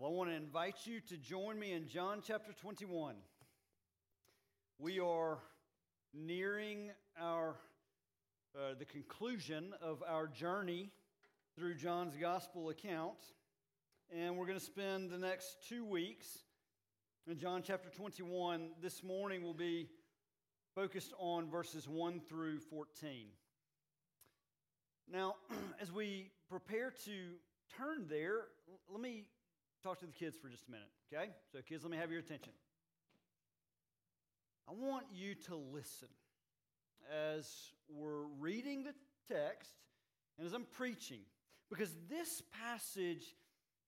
Well, I want to invite you to join me in John chapter 21. We are nearing our uh, the conclusion of our journey through John's gospel account, and we're going to spend the next two weeks in John chapter 21. This morning will be focused on verses 1 through 14. Now, as we prepare to turn there, let me talk to the kids for just a minute, okay? So, kids, let me have your attention. I want you to listen as we're reading the text and as I'm preaching, because this passage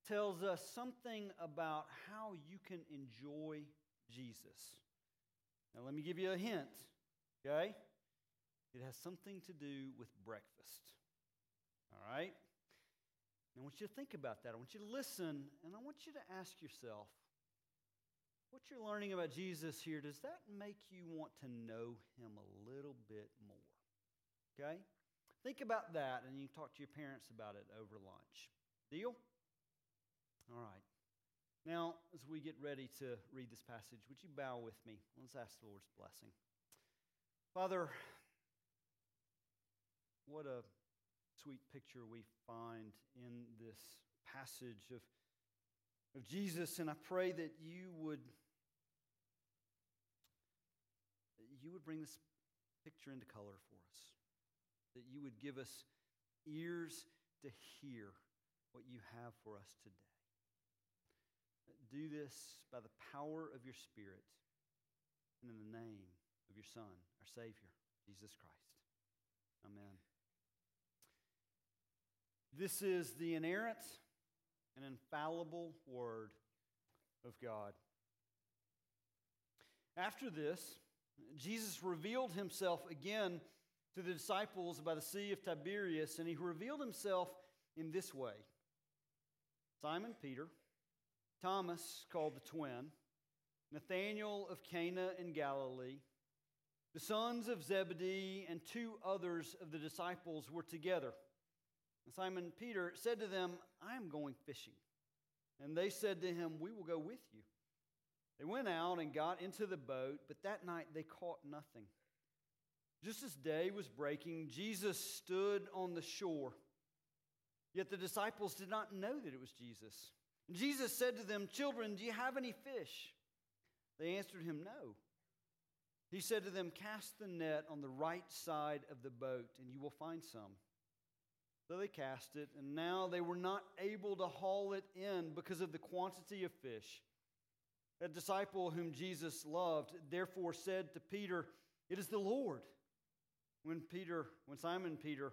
tells us something about how you can enjoy Jesus. Now, let me give you a hint, okay? It has something to do with breakfast. All right? Want you to think about that. I want you to listen, and I want you to ask yourself what you're learning about Jesus here, does that make you want to know him a little bit more? Okay? Think about that, and you can talk to your parents about it over lunch. Deal? All right. Now, as we get ready to read this passage, would you bow with me? Let's ask the Lord's blessing. Father, what a sweet picture we find in this passage of, of Jesus. And I pray that you would, you would bring this picture into color for us, that you would give us ears to hear what you have for us today. Do this by the power of your Spirit and in the name of your Son, our Savior, Jesus Christ. Amen. This is the inerrant and infallible Word of God. After this, Jesus revealed himself again to the disciples by the Sea of Tiberias, and he revealed himself in this way Simon Peter, Thomas, called the twin, Nathanael of Cana in Galilee, the sons of Zebedee, and two others of the disciples were together. Simon Peter said to them, I am going fishing. And they said to him, We will go with you. They went out and got into the boat, but that night they caught nothing. Just as day was breaking, Jesus stood on the shore. Yet the disciples did not know that it was Jesus. And Jesus said to them, Children, do you have any fish? They answered him, No. He said to them, Cast the net on the right side of the boat, and you will find some. So they cast it, and now they were not able to haul it in because of the quantity of fish. A disciple whom Jesus loved therefore said to Peter, It is the Lord. When Peter, when Simon Peter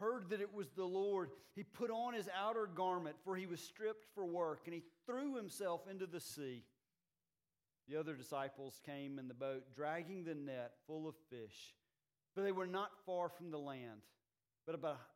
heard that it was the Lord, he put on his outer garment, for he was stripped for work, and he threw himself into the sea. The other disciples came in the boat, dragging the net full of fish, but they were not far from the land, but about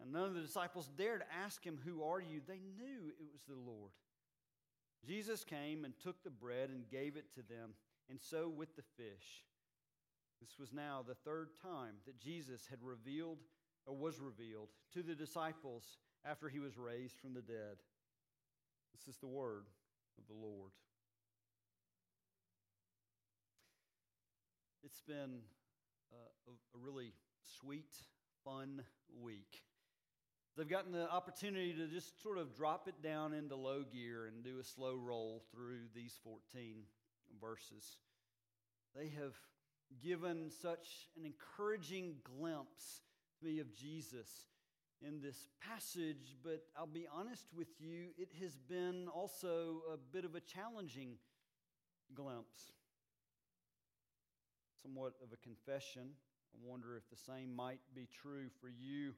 And none of the disciples dared ask him, Who are you? They knew it was the Lord. Jesus came and took the bread and gave it to them, and so with the fish. This was now the third time that Jesus had revealed or was revealed to the disciples after he was raised from the dead. This is the word of the Lord. It's been a, a really sweet, fun week. They've gotten the opportunity to just sort of drop it down into low gear and do a slow roll through these 14 verses. They have given such an encouraging glimpse to me of Jesus in this passage, but I'll be honest with you, it has been also a bit of a challenging glimpse. Somewhat of a confession. I wonder if the same might be true for you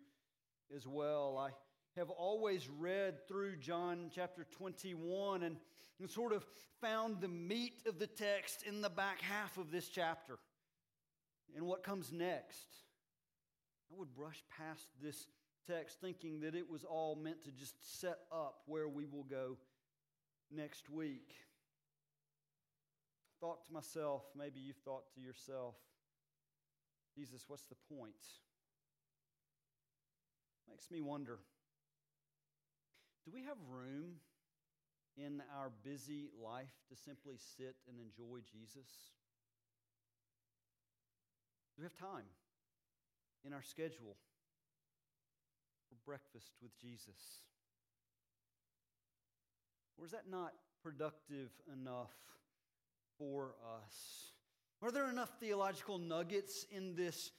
as well. I have always read through John chapter 21 and, and sort of found the meat of the text in the back half of this chapter and what comes next. I would brush past this text thinking that it was all meant to just set up where we will go next week. Thought to myself, maybe you've thought to yourself, Jesus, what's the point? Makes me wonder do we have room in our busy life to simply sit and enjoy Jesus? Do we have time in our schedule for breakfast with Jesus? Or is that not productive enough for us? Are there enough theological nuggets in this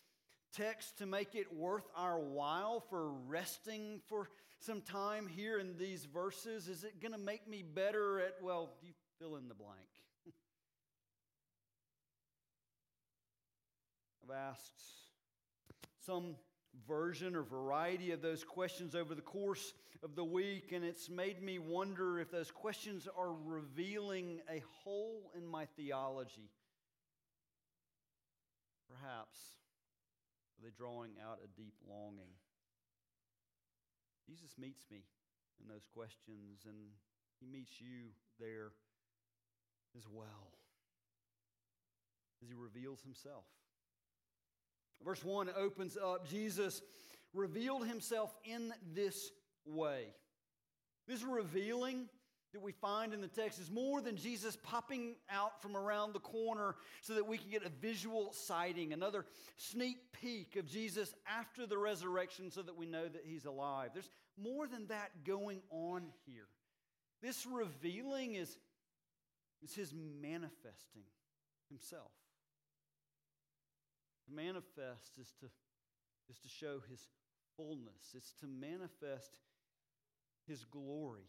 text to make it worth our while for resting for some time here in these verses? Is it going to make me better at, well, you fill in the blank? I've asked some version or variety of those questions over the course of the week, and it's made me wonder if those questions are revealing a hole in my theology. Perhaps are they drawing out a deep longing? Jesus meets me in those questions, and he meets you there as well as he reveals himself. Verse 1 opens up Jesus revealed himself in this way. This revealing that we find in the text is more than Jesus popping out from around the corner so that we can get a visual sighting, another sneak peek of Jesus after the resurrection so that we know that he's alive. There's more than that going on here. This revealing is, is his manifesting himself. To manifest is to, is to show his fullness, it's to manifest his glory.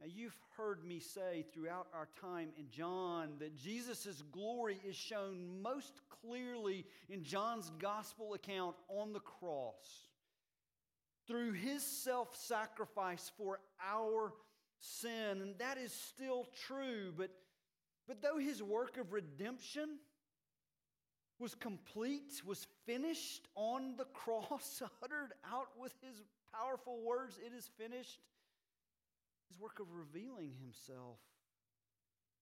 Now, you've heard me say throughout our time in John that Jesus' glory is shown most clearly in John's gospel account on the cross. Through his self sacrifice for our sin, and that is still true, but, but though his work of redemption was complete, was finished on the cross, uttered out with his powerful words, It is finished. His work of revealing himself,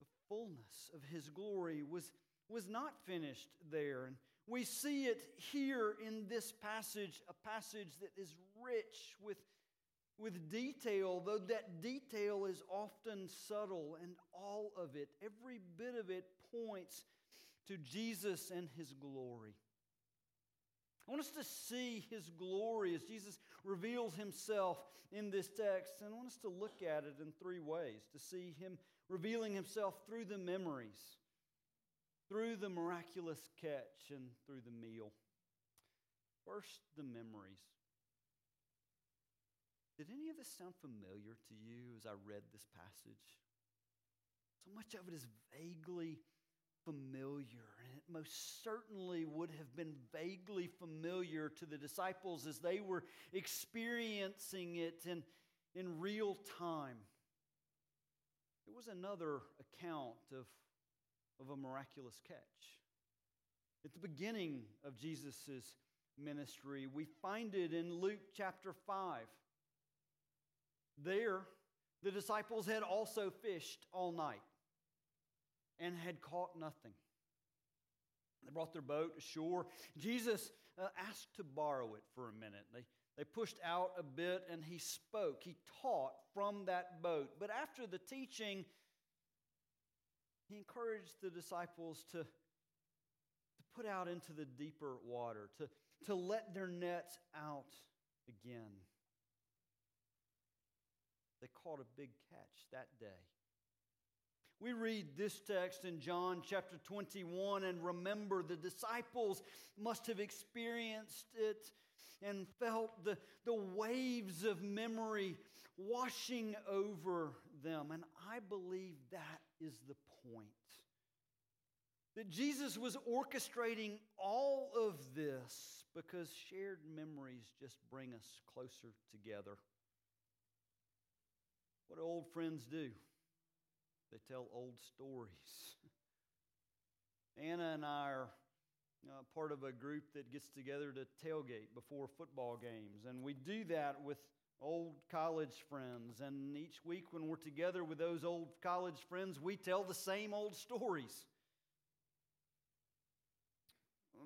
the fullness of his glory, was, was not finished there. And we see it here in this passage, a passage that is rich with, with detail, though that detail is often subtle, and all of it, every bit of it, points to Jesus and his glory. I want us to see his glory as Jesus reveals himself in this text. And I want us to look at it in three ways to see him revealing himself through the memories, through the miraculous catch, and through the meal. First, the memories. Did any of this sound familiar to you as I read this passage? So much of it is vaguely familiar. And it most certainly would have been vaguely familiar to the disciples as they were experiencing it in, in real time. It was another account of, of a miraculous catch. At the beginning of Jesus' ministry, we find it in Luke chapter 5. There, the disciples had also fished all night and had caught nothing. They brought their boat ashore. Jesus uh, asked to borrow it for a minute. They, they pushed out a bit and he spoke. He taught from that boat. But after the teaching, he encouraged the disciples to, to put out into the deeper water, to, to let their nets out again. They caught a big catch that day. We read this text in John chapter 21 and remember the disciples must have experienced it and felt the, the waves of memory washing over them. And I believe that is the point. That Jesus was orchestrating all of this because shared memories just bring us closer together. What do old friends do? They tell old stories. Anna and I are uh, part of a group that gets together to tailgate before football games, and we do that with old college friends. And each week, when we're together with those old college friends, we tell the same old stories.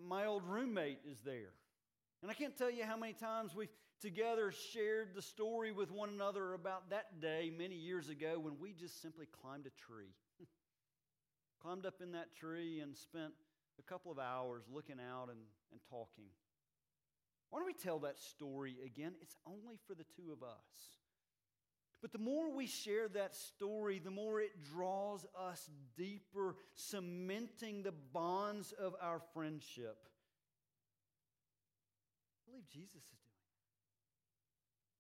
My old roommate is there. And I can't tell you how many times we've together shared the story with one another about that day many years ago when we just simply climbed a tree. climbed up in that tree and spent a couple of hours looking out and, and talking. Why don't we tell that story again? It's only for the two of us. But the more we share that story, the more it draws us deeper, cementing the bonds of our friendship. I believe Jesus is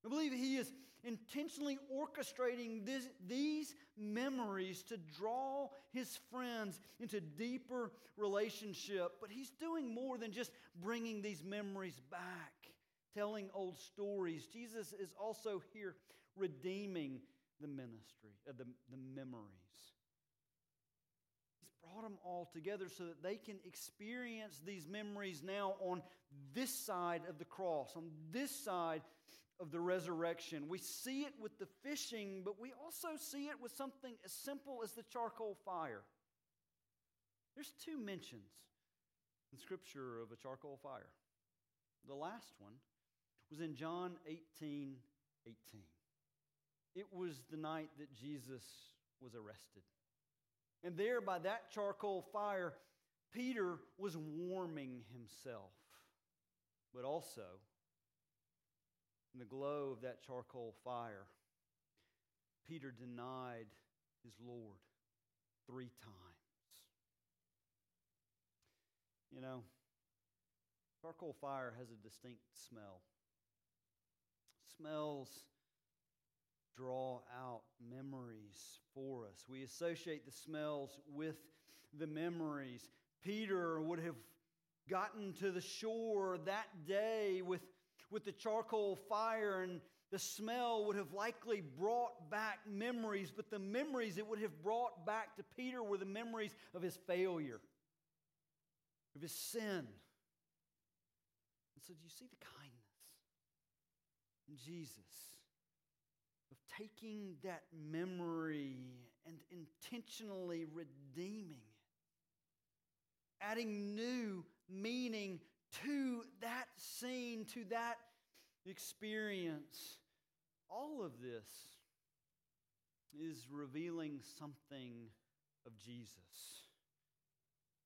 I believe he is intentionally orchestrating this, these memories to draw his friends into deeper relationship. But he's doing more than just bringing these memories back, telling old stories. Jesus is also here redeeming the ministry, uh, the, the memories. He's brought them all together so that they can experience these memories now on this side of the cross, on this side of the resurrection. We see it with the fishing, but we also see it with something as simple as the charcoal fire. There's two mentions in Scripture of a charcoal fire. The last one was in John 18 18. It was the night that Jesus was arrested. And there, by that charcoal fire, Peter was warming himself, but also in the glow of that charcoal fire, Peter denied his Lord three times. You know, charcoal fire has a distinct smell. Smells draw out memories for us. We associate the smells with the memories. Peter would have gotten to the shore that day with with the charcoal fire, and the smell would have likely brought back memories, but the memories it would have brought back to Peter were the memories of his failure, of his sin. And so, do you see the kindness in Jesus? Of taking that memory and intentionally redeeming it, adding new meaning to that scene, to that experience. All of this is revealing something of Jesus.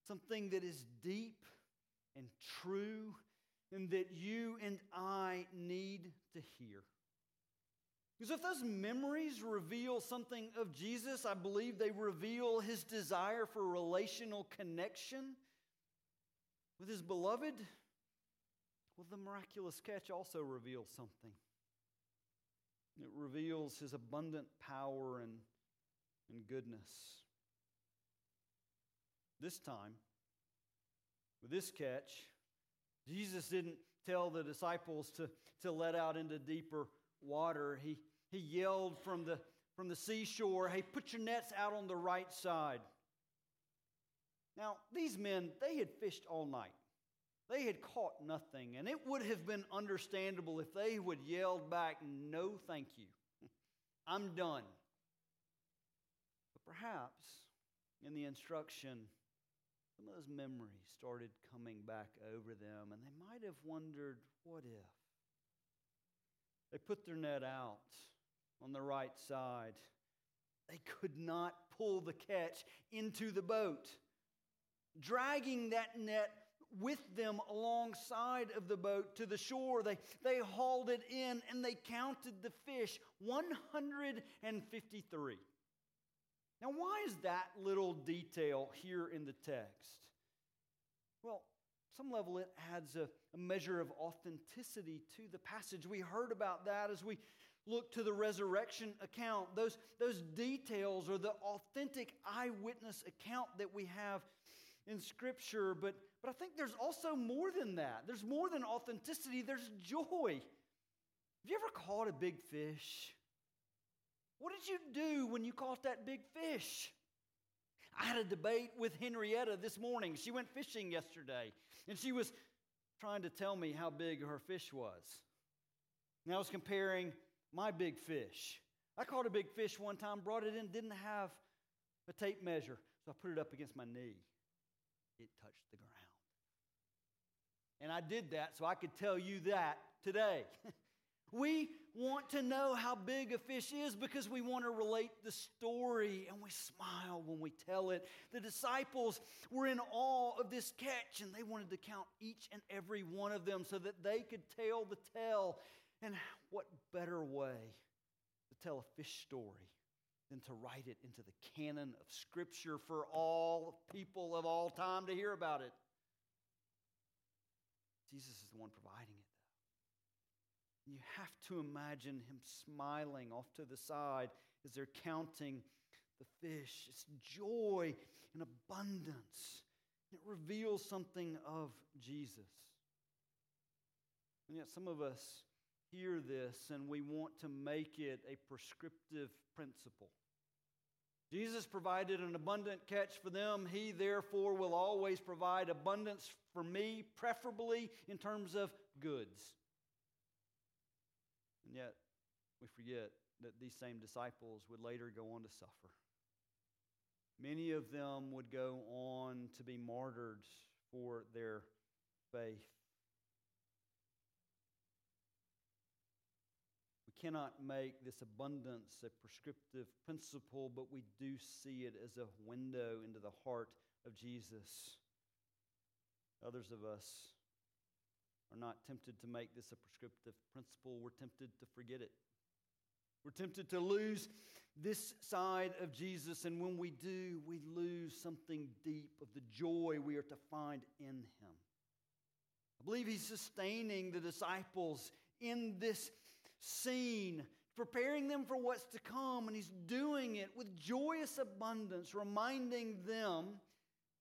Something that is deep and true and that you and I need to hear. Because if those memories reveal something of Jesus, I believe they reveal his desire for relational connection with his beloved, well, the miraculous catch also reveals something. It reveals his abundant power and, and goodness. This time, with this catch, Jesus didn't tell the disciples to, to let out into deeper water. He, he yelled from the, from the seashore, Hey, put your nets out on the right side. Now, these men, they had fished all night. They had caught nothing, and it would have been understandable if they would yelled back, No, thank you. I'm done. But perhaps in the instruction, some of those memories started coming back over them, and they might have wondered, What if? They put their net out on the right side. They could not pull the catch into the boat. Dragging that net with them alongside of the boat to the shore. They, they hauled it in and they counted the fish 153. Now, why is that little detail here in the text? Well, some level it adds a, a measure of authenticity to the passage. We heard about that as we look to the resurrection account. Those, those details are the authentic eyewitness account that we have in Scripture, but, but I think there's also more than that. There's more than authenticity, there's joy. Have you ever caught a big fish? What did you do when you caught that big fish? I had a debate with Henrietta this morning. She went fishing yesterday, and she was trying to tell me how big her fish was. And I was comparing my big fish. I caught a big fish one time, brought it in, didn't have a tape measure, so I put it up against my knee. It touched the ground. And I did that so I could tell you that today. We want to know how big a fish is because we want to relate the story and we smile when we tell it. The disciples were in awe of this catch and they wanted to count each and every one of them so that they could tell the tale. And what better way to tell a fish story than to write it into the canon of Scripture for all people of all time to hear about it? Jesus is the one providing it. though. You have to imagine him smiling off to the side as they're counting the fish. It's joy and abundance. It reveals something of Jesus. And yet, some of us hear this and we want to make it a prescriptive principle. Jesus provided an abundant catch for them. He, therefore, will always provide abundance for me, preferably in terms of goods. And yet, we forget that these same disciples would later go on to suffer. Many of them would go on to be martyred for their faith. Cannot make this abundance a prescriptive principle, but we do see it as a window into the heart of Jesus. Others of us are not tempted to make this a prescriptive principle. We're tempted to forget it. We're tempted to lose this side of Jesus, and when we do, we lose something deep of the joy we are to find in Him. I believe He's sustaining the disciples in this scene, preparing them for what's to come, and He's doing it with joyous abundance, reminding them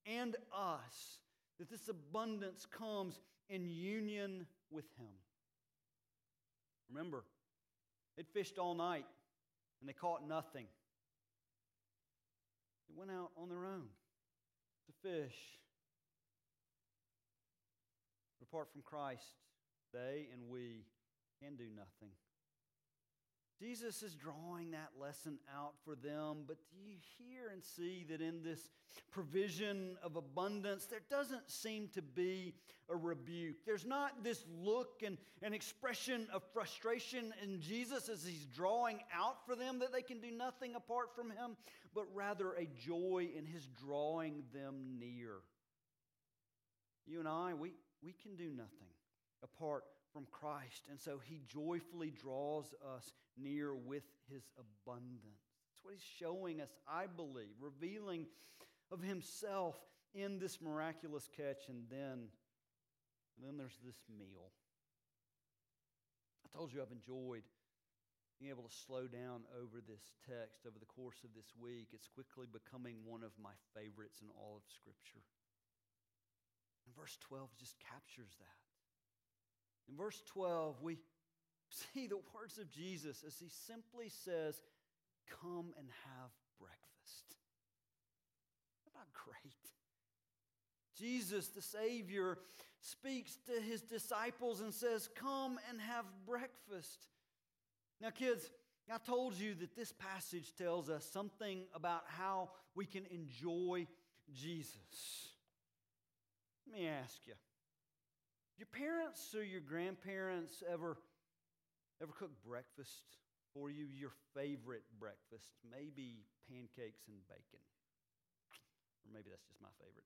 and us that this abundance comes in union with Him. Remember, they'd fished all night and they caught nothing. They went out on their own to fish. But apart from Christ, they and we can do nothing. Jesus is drawing that lesson out for them, but do you hear and see that in this provision of abundance, there doesn't seem to be a rebuke? There's not this look and an expression of frustration in Jesus as he's drawing out for them that they can do nothing apart from him, but rather a joy in his drawing them near. You and I, we, we can do nothing apart from Christ. And so he joyfully draws us near with his abundance. That's what he's showing us, I believe, revealing of himself in this miraculous catch. And then, and then there's this meal. I told you I've enjoyed being able to slow down over this text over the course of this week. It's quickly becoming one of my favorites in all of Scripture. And verse 12 just captures that. In verse 12, we see the words of Jesus as he simply says, Come and have breakfast. That great? Jesus, the Savior, speaks to his disciples and says, Come and have breakfast. Now, kids, I told you that this passage tells us something about how we can enjoy Jesus. Let me ask you your parents or your grandparents ever ever cook breakfast for you? Your favorite breakfast, maybe pancakes and bacon. Or maybe that's just my favorite.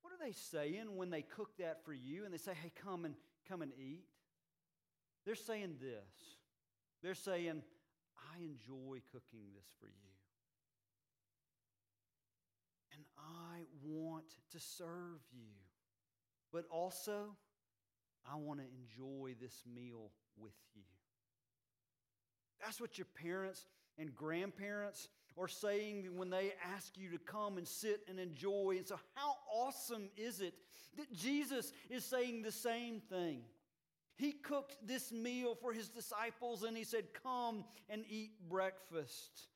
What are they saying when they cook that for you and they say, "Hey, come and come and eat?" They're saying this. They're saying, "I enjoy cooking this for you." And I want to serve you. But also, I want to enjoy this meal with you. That's what your parents and grandparents are saying when they ask you to come and sit and enjoy. And so, how awesome is it that Jesus is saying the same thing? He cooked this meal for his disciples and he said, Come and eat breakfast.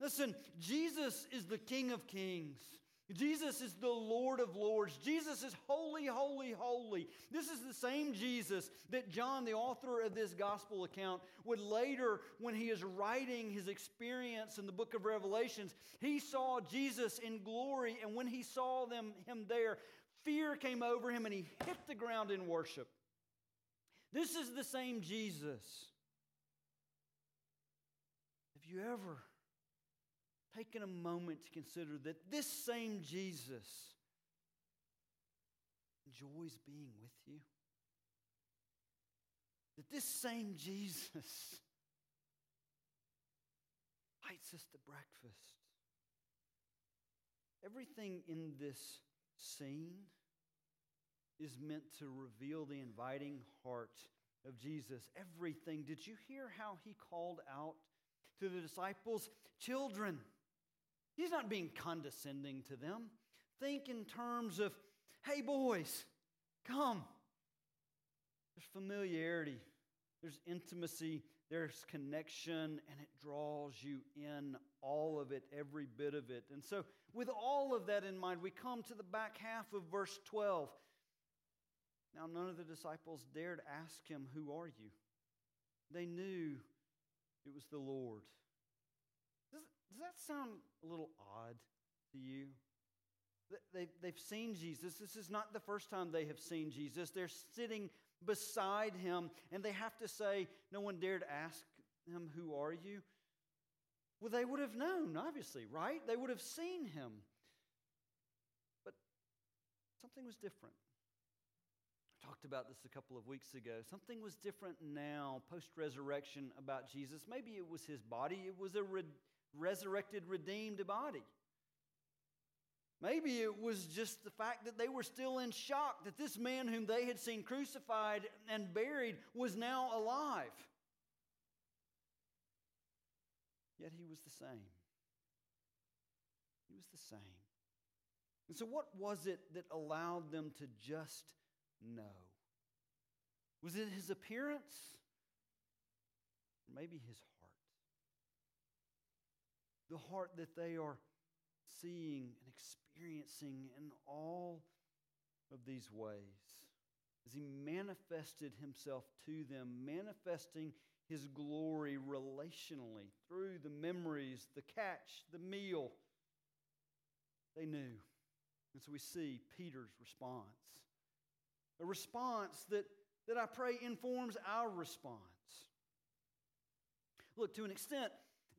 Listen, Jesus is the King of Kings. Jesus is the Lord of Lords. Jesus is holy, holy, holy. This is the same Jesus that John, the author of this gospel account, would later, when he is writing his experience in the book of Revelations, he saw Jesus in glory, and when he saw them, him there, fear came over him and he hit the ground in worship. This is the same Jesus. Have you ever taken a moment to consider that this same Jesus enjoys being with you? That this same Jesus invites us to breakfast. Everything in this scene is meant to reveal the inviting heart of Jesus. Everything. Did you hear how he called out to the disciples? Children. He's not being condescending to them. Think in terms of, hey, boys, come. There's familiarity, there's intimacy, there's connection, and it draws you in all of it, every bit of it. And so, with all of that in mind, we come to the back half of verse 12. Now, none of the disciples dared ask him, Who are you? They knew it was the Lord. Does that sound a little odd to you? They've, they've seen Jesus. This is not the first time they have seen Jesus. They're sitting beside him, and they have to say, No one dared ask him, Who are you? Well, they would have known, obviously, right? They would have seen him. But something was different. I talked about this a couple of weeks ago. Something was different now, post resurrection, about Jesus. Maybe it was his body, it was a resurrected, redeemed body. Maybe it was just the fact that they were still in shock that this man whom they had seen crucified and buried was now alive. Yet he was the same. He was the same. And so, what was it that allowed them to just know? Was it his appearance? Maybe his the heart that they are seeing and experiencing in all of these ways. As he manifested himself to them, manifesting his glory relationally through the memories, the catch, the meal, they knew. And so we see Peter's response. A response that, that I pray informs our response. Look, to an extent,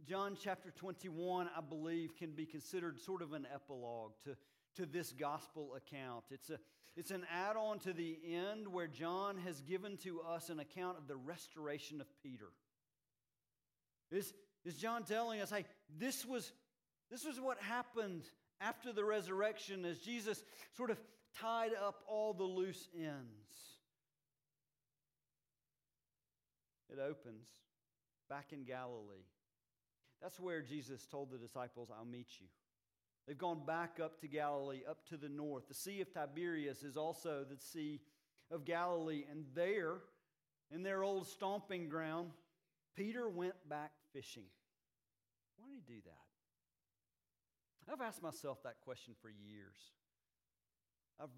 John chapter 21, I believe, can be considered sort of an epilogue to, to this gospel account. It's, a, it's an add on to the end where John has given to us an account of the restoration of Peter. Is, is John telling us, hey, this was, this was what happened after the resurrection as Jesus sort of tied up all the loose ends? It opens back in Galilee that's where Jesus told the disciples, I'll meet you. They've gone back up to Galilee, up to the north. The Sea of Tiberias is also the Sea of Galilee. And there, in their old stomping ground, Peter went back fishing. Why did he do that? I've asked myself that question for years. I've,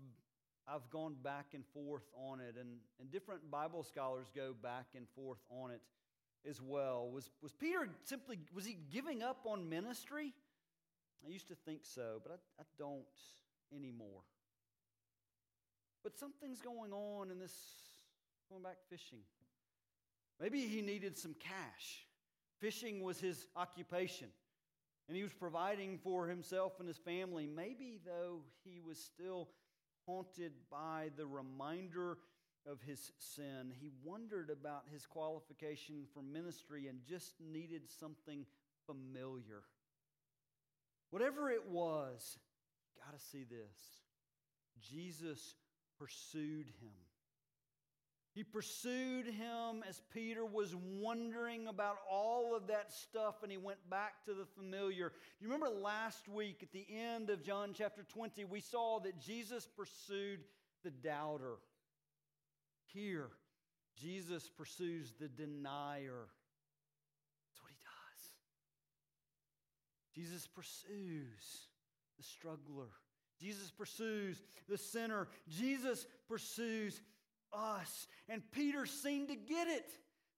I've gone back and forth on it, and, and different Bible scholars go back and forth on it as well. Was, was Peter simply, was he giving up on ministry? I used to think so, but I, I don't anymore. But something's going on in this, going back fishing. Maybe he needed some cash. Fishing was his occupation, and he was providing for himself and his family. Maybe, though, he was still haunted by the reminder of his sin. He wondered about his qualification for ministry and just needed something familiar. Whatever it was, got to see this. Jesus pursued him. He pursued him as Peter was wondering about all of that stuff and he went back to the familiar. You remember last week at the end of John chapter 20, we saw that Jesus pursued the doubter. Here, Jesus pursues the denier. That's what he does. Jesus pursues the struggler. Jesus pursues the sinner. Jesus pursues us. And Peter seemed to get it.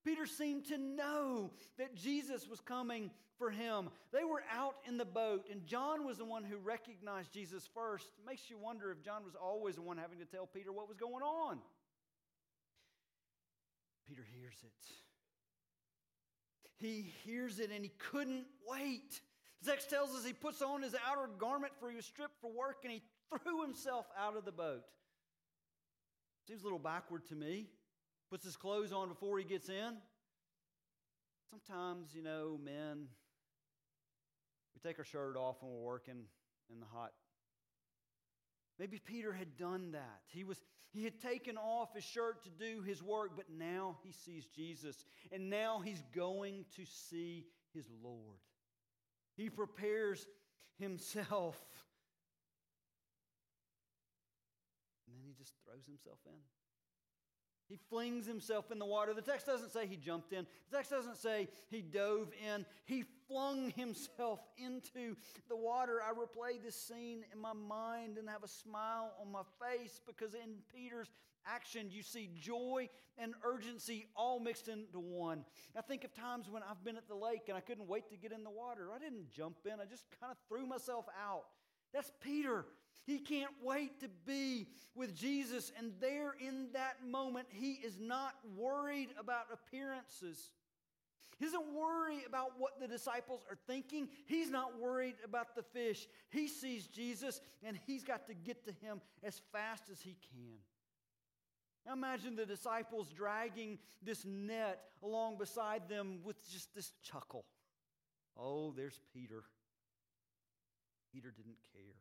Peter seemed to know that Jesus was coming for him. They were out in the boat, and John was the one who recognized Jesus first. Makes you wonder if John was always the one having to tell Peter what was going on. Peter hears it. He hears it and he couldn't wait. Text tells us he puts on his outer garment for he was stripped for work and he threw himself out of the boat. Seems a little backward to me. Puts his clothes on before he gets in. Sometimes, you know, men, we take our shirt off when we're working in the hot. Maybe Peter had done that. He, was, he had taken off his shirt to do his work, but now he sees Jesus. And now he's going to see his Lord. He prepares himself And then he just throws himself in. He flings himself in the water. The text doesn't say he jumped in. The text doesn't say he dove in. He flung himself into the water. I replay this scene in my mind and have a smile on my face because in Peter's action, you see joy and urgency all mixed into one. I think of times when I've been at the lake and I couldn't wait to get in the water. I didn't jump in, I just kind of threw myself out. That's Peter. He can't wait to be with Jesus. And there in that moment, he is not worried about appearances. He doesn't worry about what the disciples are thinking. He's not worried about the fish. He sees Jesus and he's got to get to him as fast as he can. Now imagine the disciples dragging this net along beside them with just this chuckle. Oh, there's Peter. Peter didn't care.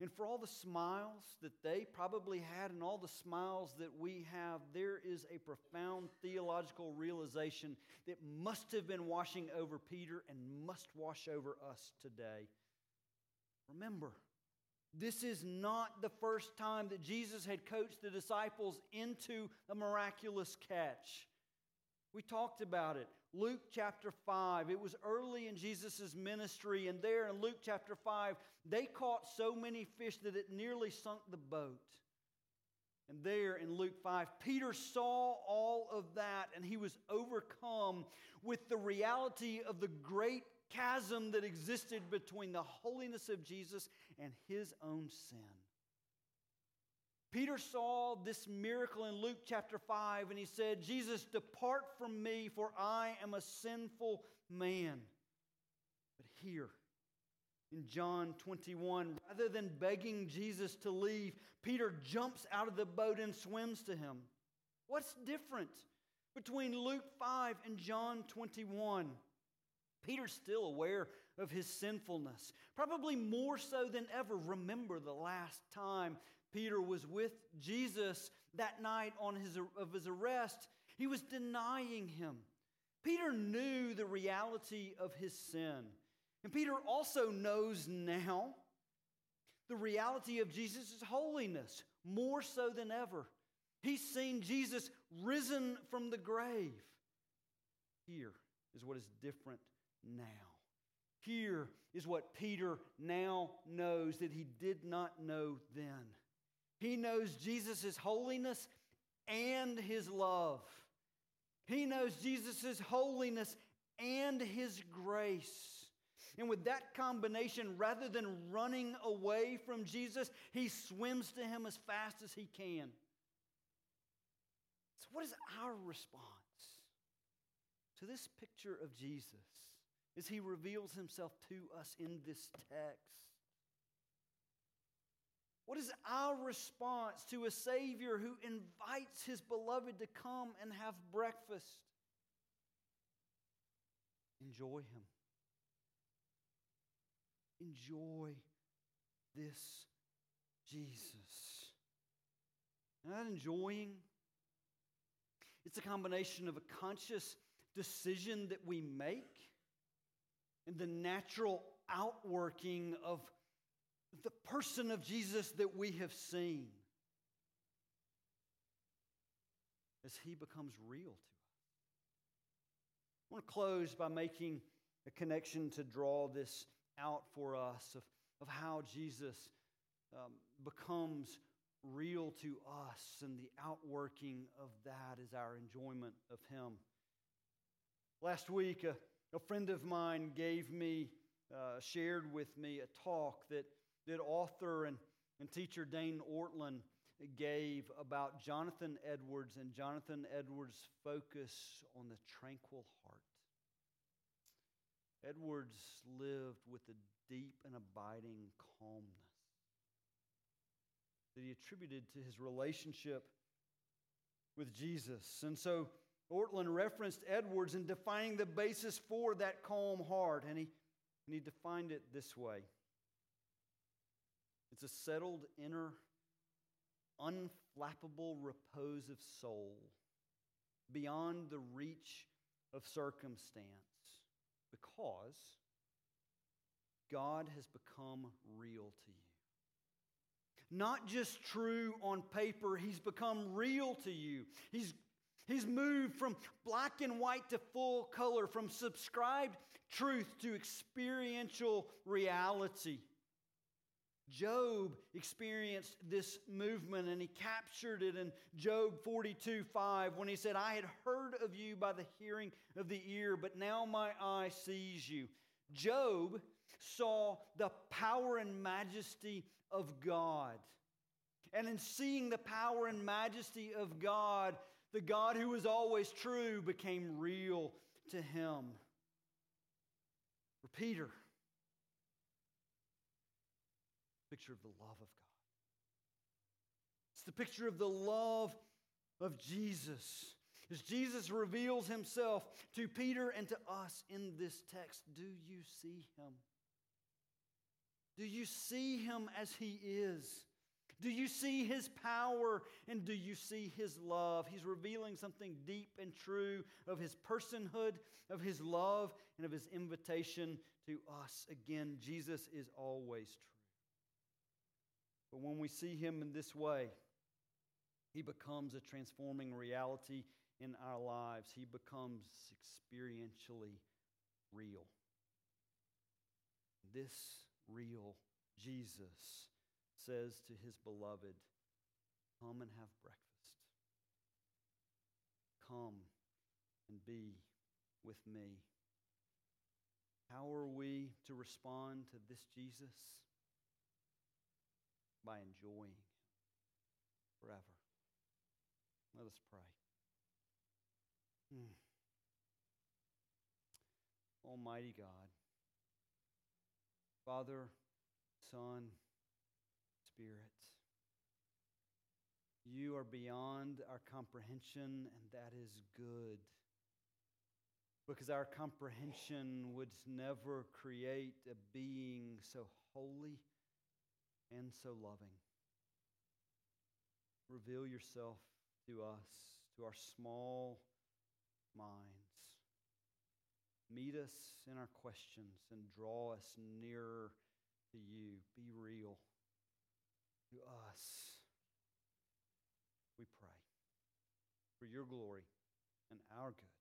And for all the smiles that they probably had and all the smiles that we have, there is a profound theological realization that must have been washing over Peter and must wash over us today. Remember, this is not the first time that Jesus had coached the disciples into a miraculous catch. We talked about it. Luke chapter 5. It was early in Jesus' ministry, and there in Luke chapter 5, they caught so many fish that it nearly sunk the boat. And there in Luke 5, Peter saw all of that, and he was overcome with the reality of the great chasm that existed between the holiness of Jesus and his own sin. Peter saw this miracle in Luke chapter 5 and he said, Jesus, depart from me, for I am a sinful man. But here, in John 21, rather than begging Jesus to leave, Peter jumps out of the boat and swims to him. What's different between Luke 5 and John 21? Peter's still aware of his sinfulness, probably more so than ever. Remember the last time Peter was with Jesus that night on his, of his arrest, he was denying him. Peter knew the reality of his sin. And Peter also knows now the reality of Jesus' holiness more so than ever. He's seen Jesus risen from the grave. Here is what is different now. Here is what Peter now knows that he did not know then. He knows Jesus' holiness and his love. He knows Jesus' holiness and his grace. And with that combination, rather than running away from Jesus, he swims to him as fast as he can. So, what is our response to this picture of Jesus as he reveals himself to us in this text? What is our response to a Savior who invites his beloved to come and have breakfast? Enjoy him. Enjoy this Jesus. Not enjoying It's a combination of a conscious decision that we make and the natural outworking of the person of Jesus that we have seen as he becomes real to us. I want to close by making a connection to draw this out for us of, of how Jesus um, becomes real to us, and the outworking of that is our enjoyment of Him. Last week, a, a friend of mine gave me, uh, shared with me a talk that, that author and, and teacher Dane Ortlund gave about Jonathan Edwards and Jonathan Edwards' focus on the tranquil heart. Edwards lived with a deep and abiding calmness that he attributed to his relationship with Jesus. And so Ortlund referenced Edwards in defining the basis for that calm heart, and he, and he defined it this way it's a settled inner, unflappable repose of soul beyond the reach of circumstance because God has become real to you not just true on paper, he's become real to you. He's, he's moved from black and white to full color, from subscribed truth to experiential reality. Job experienced this movement and he captured it in Job 42 5 when he said, I had heard of you by the hearing of the ear, but now my eye sees you. Job saw the power and majesty of God. And in seeing the power and majesty of God, the God who was always true became real to him. For Peter, picture of the love of God. It's the picture of the love of Jesus. As Jesus reveals himself to Peter and to us in this text, do you see him? Do you see him as he is? Do you see his power and do you see his love? He's revealing something deep and true of his personhood, of his love, and of his invitation to us. Again, Jesus is always true. But when we see him in this way, he becomes a transforming reality in our lives. He becomes experientially real. This real Jesus says to his beloved, Come and have breakfast. Come and be with me. How are we to respond to this Jesus? By enjoying forever. Let us pray. Hmm. Almighty God, Father, Son, Spirit. You are beyond our comprehension, and that is good. Because our comprehension would never create a being so holy and so loving. Reveal yourself to us, to our small minds. Meet us in our questions and draw us nearer to you. Be real to us. We pray for your glory and our good.